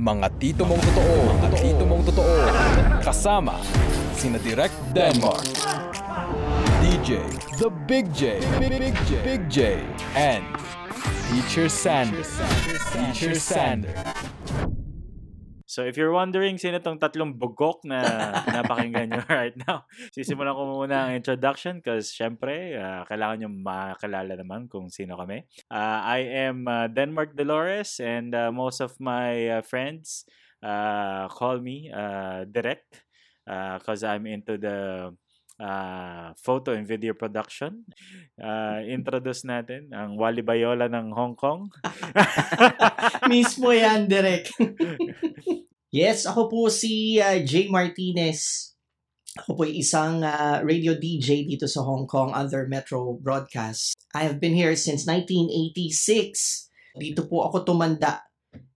Mga tito mong totoo, mga tito mong totoo. Kasama sina Direct Denmark, DJ, The Big J, Big, Big J, Big J, and Teacher Sander, Teacher Sander. So if you're wondering sino tong tatlong bugok na napakinggan nyo right now, sisimulan ko muna ang introduction because syempre, uh, kailangan nyo makilala naman kung sino kami. Uh, I am uh, Denmark Dolores and uh, most of my uh, friends uh, call me uh, Direct because uh, I'm into the uh, photo and video production. Uh, introduce natin ang Wally Bayola ng Hong Kong. Mismo yan, Direk. yes, ako po si uh, Jay Martinez. Ako po isang uh, radio DJ dito sa Hong Kong under Metro Broadcast. I have been here since 1986. Dito po ako tumanda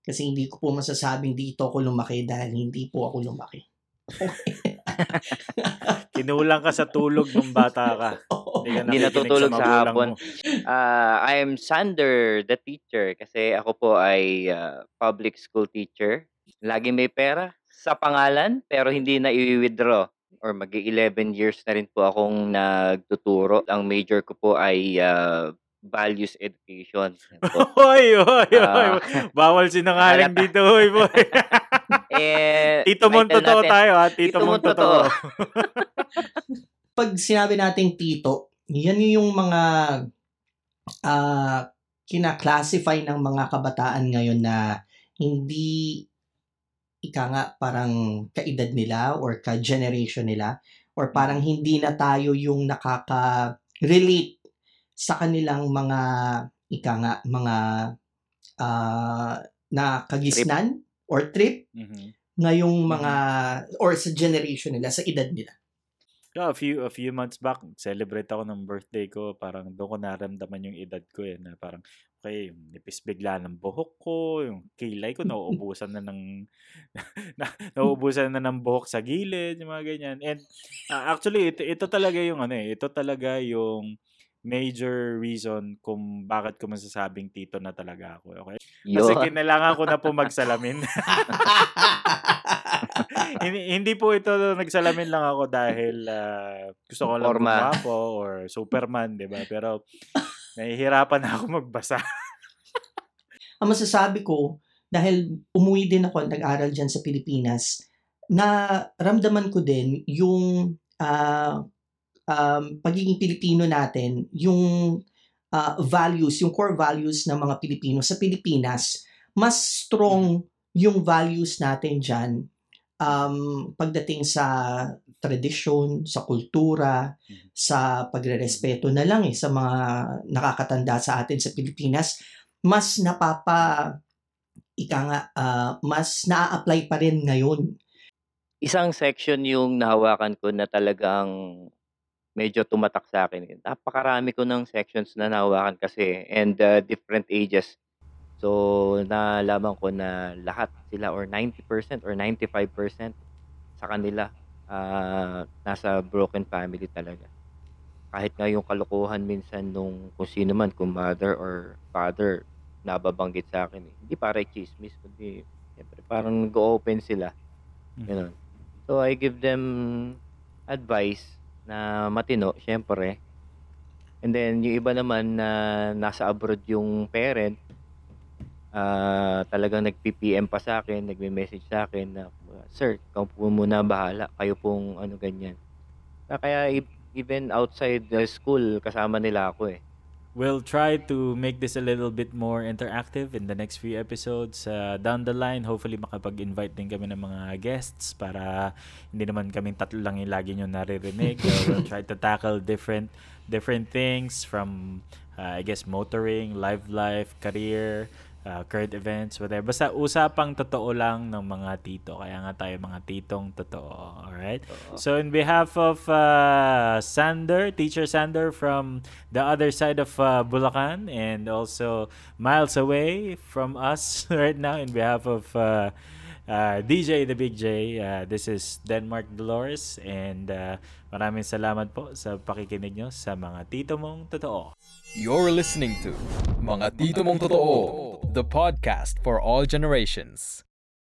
kasi hindi ko po masasabing dito ako lumaki dahil hindi po ako lumaki. Kinulang ka sa tulog nung bata ka. Hindi, natutulog sa, hapon. Uh, I am Sander, the teacher. Kasi ako po ay uh, public school teacher. Lagi may pera sa pangalan, pero hindi na i-withdraw. Or mag 11 years na rin po akong nagtuturo. Ang major ko po ay uh, values education. Hoy, hoy, hoy. Bawal sinangaling dito, hoy, boy. eh, Tito mong totoo natin, tayo, ha? Tito, Tito mong totoo. Pag sinabi nating tito, yan yung mga uh, kina-classify ng mga kabataan ngayon na hindi ika nga parang kaedad nila or ka-generation nila or parang hindi na tayo yung nakaka-relate sa kanilang mga ika nga mga uh, na kagisnan trip. Or trip mm-hmm. ngayong mga mm-hmm. or sa generation nila sa edad nila. Yeah, a few a few months back, celebrate ako ng birthday ko, parang doon ko naramdaman yung edad ko eh, na parang okay, yung nipis bigla ng buhok ko, yung kilay ko nauubusan na ng na, nauubusan na ng buhok sa gilid, yung mga ganyan. And uh, actually ito, ito talaga yung ano eh, ito talaga yung major reason kung bakit ko masasabing tito na talaga ako. Okay? Kasi Yo. kinailangan ko na po magsalamin. hindi, hindi po ito nagsalamin lang ako dahil uh, gusto ko lang gumapo or Superman, di ba? Pero nahihirapan na ako magbasa. Ang masasabi ko, dahil umuwi din ako, nag-aral dyan sa Pilipinas, na ramdaman ko din yung uh, um, pagiging Pilipino natin, yung uh, values, yung core values ng mga Pilipino sa Pilipinas, mas strong yung values natin dyan um, pagdating sa tradisyon, sa kultura, sa pagrerespeto na lang eh, sa mga nakakatanda sa atin sa Pilipinas, mas napapa, ika nga, uh, mas na-apply pa rin ngayon. Isang section yung nahawakan ko na talagang medyo tumatak sa akin. Napakarami ko ng sections na nahawakan kasi and uh, different ages. So, nalaman ko na lahat sila or 90% or 95% sa kanila uh, nasa broken family talaga. Kahit nga yung kalukuhan minsan nung kung sino man, kung mother or father, nababanggit sa akin. Eh. Hindi para chismis, kundi siyempre, parang go-open sila. Mm-hmm. Ganun. So, I give them advice na matino, syempre. And then, yung iba naman na nasa abroad yung parent, uh, talagang nag-PPM pa sa akin, nagme-message sa akin na, Sir, ikaw po muna bahala, kayo pong ano ganyan. Kaya even outside the school, kasama nila ako eh. We'll try to make this a little bit more interactive in the next few episodes. Uh, down the line, hopefully makapag-invite din kami ng mga guests para hindi naman kaming tatlo lang yung lagi nyo naririnig. uh, we'll try to tackle different different things from, uh, I guess, motoring, live life, career, uh, current events, whatever. Basta usapang totoo lang ng mga tito. Kaya nga tayo mga titong totoo. Alright? Uh-huh. So in behalf of uh, Sander, teacher Sander from the other side of uh, Bulacan and also miles away from us right now in behalf of uh, uh, DJ The Big J. Uh, this is Denmark Dolores and uh, maraming salamat po sa pakikinig nyo sa mga tito mong totoo. You're listening to Mga Tito Mong Totoo, the podcast for all generations.